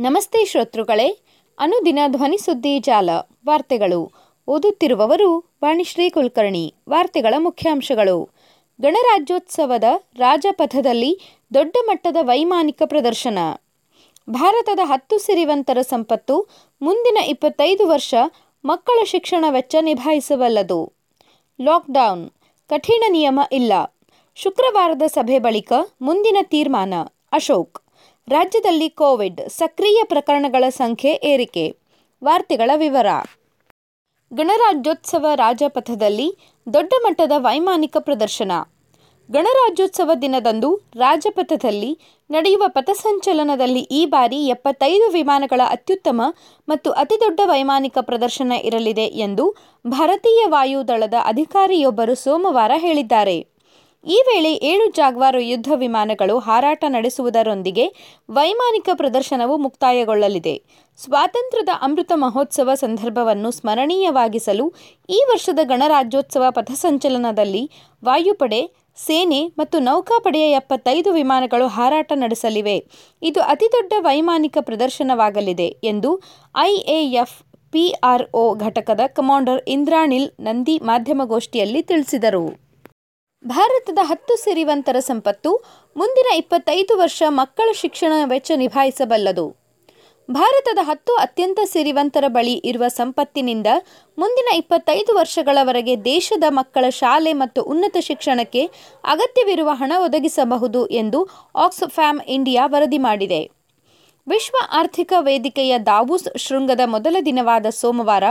ನಮಸ್ತೆ ಶ್ರೋತೃಗಳೇ, ಅನುದಿನ ಧ್ವನಿ ಸುದ್ದಿ ಜಾಲ, ವಾರ್ತೆಗಳು. ಓದುತ್ತಿರುವವರು ವಾಣಿಶ್ರೀ ಕುಲಕರ್ಣಿ, ವಾರ್ತೆಗಳ ಮುಖ್ಯಾಂಶಗಳು. ಗಣರಾಜ್ಯೋತ್ಸವದ ರಾಜಪಥದಲ್ಲಿ ದೊಡ್ಡ ಮಟ್ಟದ ವೈಮಾನಿಕ ಪ್ರದರ್ಶನ. ಭಾರತದ ಹತ್ತು ಸಿರಿವಂತರ ಸಂಪತ್ತು ಮುಂದಿನ ಇಪ್ಪತ್ತೈದು ವರ್ಷ ಮಕ್ಕಳ ಶಿಕ್ಷಣ ವೆಚ್ಚ ನಿಭಾಯಿಸಬಲ್ಲದು. ಲಾಕ್ಡೌನ್, ಕಠಿಣ ನಿಯಮ ಇಲ್ಲ. ಶುಕ್ರವಾರದ ಸಭೆ ಬಳಿಕ ಮುಂದಿನ ತೀರ್ಮಾನ, ಅಶೋಕ್. ರಾಜ್ಯದಲ್ಲಿ ಕೋವಿಡ್ ಸಕ್ರಿಯ ಪ್ರಕರಣಗಳ ಸಂಖ್ಯೆ ಏರಿಕೆ. ವಾರ್ತೆಗಳ ವಿವರ. ಗಣರಾಜ್ಯೋತ್ಸವ ರಾಜಪಥದಲ್ಲಿ ದೊಡ್ಡ ಮಟ್ಟದ ವೈಮಾನಿಕ ಪ್ರದರ್ಶನ. ಗಣರಾಜ್ಯೋತ್ಸವ ದಿನದಂದು ರಾಜಪಥದಲ್ಲಿ ನಡೆಯುವ ಪಥಸಂಚಲನದಲ್ಲಿ ಈ ಬಾರಿ ಎಪ್ಪತ್ತೈದು ವಿಮಾನಗಳ ಅತ್ಯುತ್ತಮ ಮತ್ತು ಅತಿದೊಡ್ಡ ವೈಮಾನಿಕ ಪ್ರದರ್ಶನ ಇರಲಿದೆ ಎಂದು ಭಾರತೀಯ ವಾಯುದಳದ ಅಧಿಕಾರಿಯೊಬ್ಬರು ಸೋಮವಾರ ಹೇಳಿದ್ದಾರೆ. ಈ ವೇಳೆ ಏಳು ಜಾಗ್ವಾರ್ ಯುದ್ಧ ವಿಮಾನಗಳು ಹಾರಾಟ ನಡೆಸುವುದರೊಂದಿಗೆ ವೈಮಾನಿಕ ಪ್ರದರ್ಶನವು ಮುಕ್ತಾಯಗೊಳ್ಳಲಿದೆ. ಸ್ವಾತಂತ್ರ್ಯದ ಅಮೃತ ಮಹೋತ್ಸವ ಸಂದರ್ಭವನ್ನು ಸ್ಮರಣೀಯವಾಗಿಸಲು ಈ ವರ್ಷದ ಗಣರಾಜ್ಯೋತ್ಸವ ಪಥಸಂಚಲನದಲ್ಲಿ ವಾಯುಪಡೆ, ಸೇನೆ ಮತ್ತು ನೌಕಾಪಡೆಯ ಎಪ್ಪತ್ತೈದು ವಿಮಾನಗಳು ಹಾರಾಟ ನಡೆಸಲಿವೆ. ಇದು ಅತಿದೊಡ್ಡ ವೈಮಾನಿಕ ಪ್ರದರ್ಶನವಾಗಲಿದೆ ಎಂದು ಐಎಎಫ್ ಪಿಆರ್ಒ ಘಟಕದ ಕಮಾಂಡರ್ ಇಂದ್ರಾಣಿಲ್ ನಂದಿ ಮಾಧ್ಯಮಗೋಷ್ಠಿಯಲ್ಲಿ ತಿಳಿಸಿದರು. ಭಾರತದ ಹತ್ತು ಸಿರಿವಂತರ ಸಂಪತ್ತು ಮುಂದಿನ ಇಪ್ಪತ್ತೈದು ವರ್ಷ ಮಕ್ಕಳ ಶಿಕ್ಷಣ ವೆಚ್ಚ ನಿಭಾಯಿಸಬಲ್ಲದು. ಭಾರತದ ಹತ್ತು ಅತ್ಯಂತ ಸಿರಿವಂತರ ಬಳಿ ಇರುವ ಸಂಪತ್ತಿನಿಂದ ಮುಂದಿನ ಇಪ್ಪತ್ತೈದು ವರ್ಷಗಳವರೆಗೆ ದೇಶದ ಮಕ್ಕಳ ಶಾಲೆ ಮತ್ತು ಉನ್ನತ ಶಿಕ್ಷಣಕ್ಕೆ ಅಗತ್ಯವಿರುವ ಹಣ ಒದಗಿಸಬಹುದು ಎಂದು ಆಕ್ಸ್ಫ್ಯಾಮ್ ಇಂಡಿಯಾ ವರದಿ ಮಾಡಿದೆ. ವಿಶ್ವ ಆರ್ಥಿಕ ವೇದಿಕೆಯ ದಾವೂಸ್ ಶೃಂಗದ ಮೊದಲ ದಿನವಾದ ಸೋಮವಾರ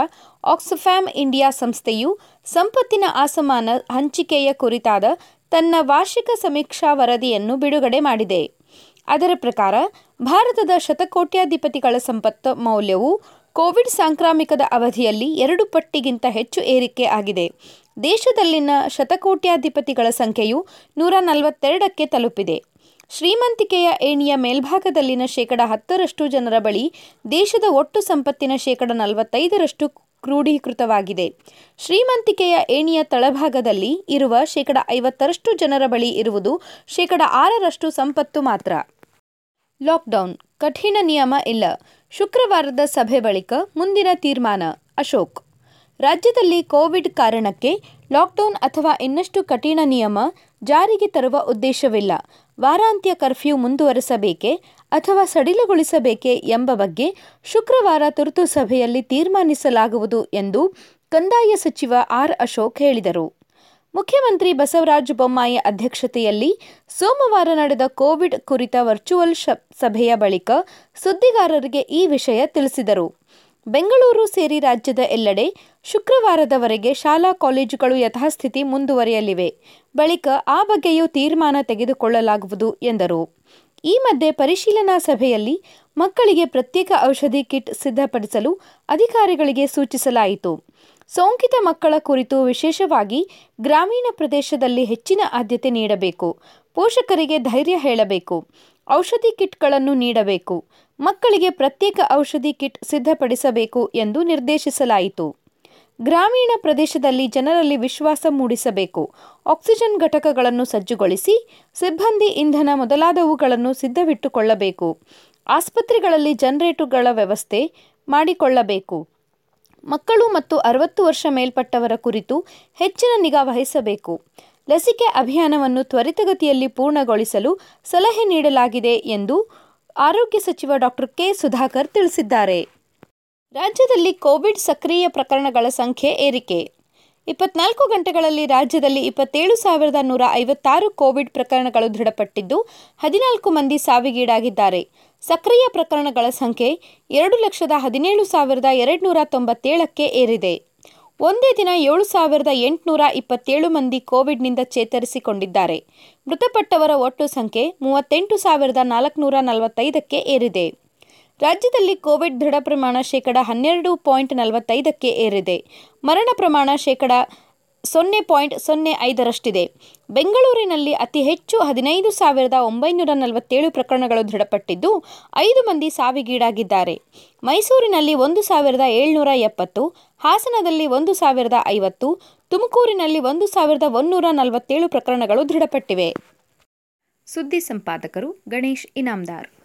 ಆಕ್ಸ್ಫ್ಯಾಮ್ ಇಂಡಿಯಾ ಸಂಸ್ಥೆಯು ಸಂಪತ್ತಿನ ಅಸಮಾನ ಹಂಚಿಕೆಯ ಕುರಿತಾದ ತನ್ನ ವಾರ್ಷಿಕ ಸಮೀಕ್ಷಾ ವರದಿಯನ್ನು ಬಿಡುಗಡೆ ಮಾಡಿದೆ. ಅದರ ಪ್ರಕಾರ, ಭಾರತದ ಶತಕೋಟ್ಯಾಧಿಪತಿಗಳ ಸಂಪತ್ತು ಮೌಲ್ಯವು ಕೋವಿಡ್ ಸಾಂಕ್ರಾಮಿಕದ ಅವಧಿಯಲ್ಲಿ ಎರಡು ಪಟ್ಟಿಗಿಂತ ಹೆಚ್ಚು ಏರಿಕೆ ಆಗಿದೆ. ದೇಶದಲ್ಲಿನ ಶತಕೋಟ್ಯಾಧಿಪತಿಗಳ ಸಂಖ್ಯೆಯು ನೂರ ನಲವತ್ತೆರಡಕ್ಕೆ ತಲುಪಿದೆ. ಶ್ರೀಮಂತಿಕೆಯ ಏಣಿಯ ಮೇಲ್ಭಾಗದಲ್ಲಿನ ಶೇಕಡ ಹತ್ತರಷ್ಟು ಜನರ ಬಳಿ ದೇಶದ ಒಟ್ಟು ಸಂಪತ್ತಿನ ಶೇಕಡ ನಲವತ್ತೈದರಷ್ಟು ಕ್ರೋಢೀಕೃತವಾಗಿದೆ. ಶ್ರೀಮಂತಿಕೆಯ ಏಣಿಯ ತಳಭಾಗದಲ್ಲಿ ಇರುವ ಶೇಕಡ ಐವತ್ತರಷ್ಟು ಜನರ ಬಳಿ ಇರುವುದು ಶೇಕಡ ಆರರಷ್ಟು ಸಂಪತ್ತು ಮಾತ್ರ. ಲಾಕ್ಡೌನ್, ಕಠಿಣ ನಿಯಮ ಇಲ್ಲ. ಶುಕ್ರವಾರದ ಸಭೆ ಬಳಿಕ ಮುಂದಿನ ತೀರ್ಮಾನ, ಅಶೋಕ್. ರಾಜ್ಯದಲ್ಲಿ ಕೋವಿಡ್ ಕಾರಣಕ್ಕೆ ಲಾಕ್ಡೌನ್ ಅಥವಾ ಇನ್ನಷ್ಟು ಕಠಿಣ ನಿಯಮ ಜಾರಿಗೆ ತರುವ ಉದ್ದೇಶವಿಲ್ಲ. ವಾರಾಂತ್ಯ ಕರ್ಫ್ಯೂ ಮುಂದುವರೆಸಬೇಕೇ ಅಥವಾ ಸಡಿಲಗೊಳಿಸಬೇಕೇ ಎಂಬ ಬಗ್ಗೆ ಶುಕ್ರವಾರ ತುರ್ತು ಸಭೆಯಲ್ಲಿ ತೀರ್ಮಾನಿಸಲಾಗುವುದು ಎಂದು ಕಂದಾಯ ಸಚಿವ ಆರ್ ಅಶೋಕ್ ಹೇಳಿದರು. ಮುಖ್ಯಮಂತ್ರಿ ಬಸವರಾಜ ಬೊಮ್ಮಾಯಿ ಅಧ್ಯಕ್ಷತೆಯಲ್ಲಿ ಸೋಮವಾರ ನಡೆದ ಕೋವಿಡ್ ಕುರಿತ ವರ್ಚುವಲ್ ಸಭೆಯ ಬಳಿಕ ಸುದ್ದಿಗಾರರಿಗೆ ಈ ವಿಷಯ ತಿಳಿಸಿದರು. ಬೆಂಗಳೂರು ಸೇರಿ ರಾಜ್ಯದ ಎಲ್ಲೆಡೆ ಶುಕ್ರವಾರದವರೆಗೆ ಶಾಲಾ ಕಾಲೇಜುಗಳು ಯಥಾಸ್ಥಿತಿ ಮುಂದುವರಿಯಲಿವೆ. ಬಳಿಕ ಆ ಬಗ್ಗೆಯೂ ತೀರ್ಮಾನ ತೆಗೆದುಕೊಳ್ಳಲಾಗುವುದು ಎಂದರು. ಈ ಮಧ್ಯೆ ಪರಿಶೀಲನಾ ಸಭೆಯಲ್ಲಿ ಮಕ್ಕಳಿಗೆ ಪ್ರತ್ಯೇಕ ಔಷಧಿ ಕಿಟ್ ಸಿದ್ಧಪಡಿಸಲು ಅಧಿಕಾರಿಗಳಿಗೆ ಸೂಚಿಸಲಾಯಿತು. ಸೋಂಕಿತ ಮಕ್ಕಳ ಕುರಿತು ವಿಶೇಷವಾಗಿ ಗ್ರಾಮೀಣ ಪ್ರದೇಶದಲ್ಲಿ ಹೆಚ್ಚಿನ ಆದ್ಯತೆ ನೀಡಬೇಕು. ಪೋಷಕರಿಗೆ ಧೈರ್ಯ ಹೇಳಬೇಕು. ಔಷಧಿ ಕಿಟ್ಗಳನ್ನು ನೀಡಬೇಕು. ಮಕ್ಕಳಿಗೆ ಪ್ರತ್ಯೇಕ ಔಷಧಿ ಕಿಟ್ ಸಿದ್ಧಪಡಿಸಬೇಕು ಎಂದು ನಿರ್ದೇಶಿಸಲಾಯಿತು. ಗ್ರಾಮೀಣ ಪ್ರದೇಶದಲ್ಲಿ ಜನರಲ್ಲಿ ವಿಶ್ವಾಸ ಮೂಡಿಸಬೇಕು. ಆಕ್ಸಿಜನ್ ಘಟಕಗಳನ್ನು ಸಜ್ಜುಗೊಳಿಸಿ ಸಿಬ್ಬಂದಿ ಇಂಧನ ಮೊದಲಾದವುಗಳನ್ನು ಸಿದ್ಧವಿಟ್ಟುಕೊಳ್ಳಬೇಕು. ಆಸ್ಪತ್ರೆಗಳಲ್ಲಿ ಜನರೇಟುಗಳ ವ್ಯವಸ್ಥೆ ಮಾಡಿಕೊಳ್ಳಬೇಕು. ಮಕ್ಕಳು ಮತ್ತು ಅರವತ್ತು ವರ್ಷ ಮೇಲ್ಪಟ್ಟವರ ಕುರಿತು ಹೆಚ್ಚಿನ ನಿಗಾ ವಹಿಸಬೇಕು. ಲಸಿಕೆ ಅಭಿಯಾನವನ್ನು ತ್ವರಿತಗತಿಯಲ್ಲಿ ಪೂರ್ಣಗೊಳಿಸಲು ಸಲಹೆ ನೀಡಲಾಗಿದೆ ಎಂದು ಆರೋಗ್ಯ ಸಚಿವ ಡಾಕ್ಟರ್ ಕೆ ಸುಧಾಕರ್ ತಿಳಿಸಿದ್ದಾರೆ. ರಾಜ್ಯದಲ್ಲಿ ಕೋವಿಡ್ ಸಕ್ರಿಯ ಪ್ರಕರಣಗಳ ಸಂಖ್ಯೆ ಏರಿಕೆ. ಇಪ್ಪತ್ನಾಲ್ಕು ಗಂಟೆಗಳಲ್ಲಿ ರಾಜ್ಯದಲ್ಲಿ ಇಪ್ಪತ್ತೇಳು ಸಾವಿರದ ನೂರ ಐವತ್ತಾರು ಕೋವಿಡ್ ಪ್ರಕರಣಗಳು ದೃಢಪಟ್ಟಿದ್ದು, ಹದಿನಾಲ್ಕು ಮಂದಿ ಸಾವಿಗೀಡಾಗಿದ್ದಾರೆ. ಸಕ್ರಿಯ ಪ್ರಕರಣಗಳ ಸಂಖ್ಯೆ ಎರಡು ಲಕ್ಷದ ಹದಿನೇಳು ಸಾವಿರದ ಎರಡುನೂರ ತೊಂಬತ್ತೇಳಕ್ಕೆ ಏರಿದೆ. ಒಂದೇ ದಿನ ಏಳು ಸಾವಿರದ ಎಂಟುನೂರ ಇಪ್ಪತ್ತೇಳು ಮಂದಿ ಕೋವಿಡ್ನಿಂದ ಚೇತರಿಸಿಕೊಂಡಿದ್ದಾರೆ. ಮೃತಪಟ್ಟವರ ಒಟ್ಟು ಸಂಖ್ಯೆ ಮೂವತ್ತೆಂಟು ಸಾವಿರದ ನಾಲ್ಕುನೂರ ನಲವತ್ತೈದಕ್ಕೆ ಏರಿದೆ. ರಾಜ್ಯದಲ್ಲಿ ಕೋವಿಡ್ ದೃಢ ಪ್ರಮಾಣ ಶೇಕಡ ಹನ್ನೆರಡು ಪಾಯಿಂಟ್ ನಲವತ್ತೈದಕ್ಕೆ ಏರಿದೆ. ಮರಣ ಪ್ರಮಾಣ ಶೇಕಡ ಸೊನ್ನೆ ಪಾಯಿಂಟ್ ಸೊನ್ನೆ ಐದರಷ್ಟಿದೆ. ಬೆಂಗಳೂರಿನಲ್ಲಿ ಅತಿ ಹೆಚ್ಚು ಹದಿನೈದು ಸಾವಿರದ ಒಂಬೈನೂರ ನಲವತ್ತೇಳು ಪ್ರಕರಣಗಳು ದೃಢಪಟ್ಟಿದ್ದು, ಐದು ಮಂದಿ ಸಾವಿಗೀಡಾಗಿದ್ದಾರೆ. ಮೈಸೂರಿನಲ್ಲಿ ಒಂದು ಸಾವಿರದ ಏಳ್ನೂರ ಎಪ್ಪತ್ತು, ಹಾಸನದಲ್ಲಿ ಒಂದು ಸಾವಿರದ ಐವತ್ತು, ತುಮಕೂರಿನಲ್ಲಿ ಒಂದು ಸಾವಿರದ ಒನ್ನೂರ ನಲವತ್ತೇಳು ಪ್ರಕರಣಗಳು ದೃಢಪಟ್ಟಿವೆ. ಸುದ್ದಿ ಸಂಪಾದಕರು ಗಣೇಶ್ ಇನಾಮ್ದಾರ್.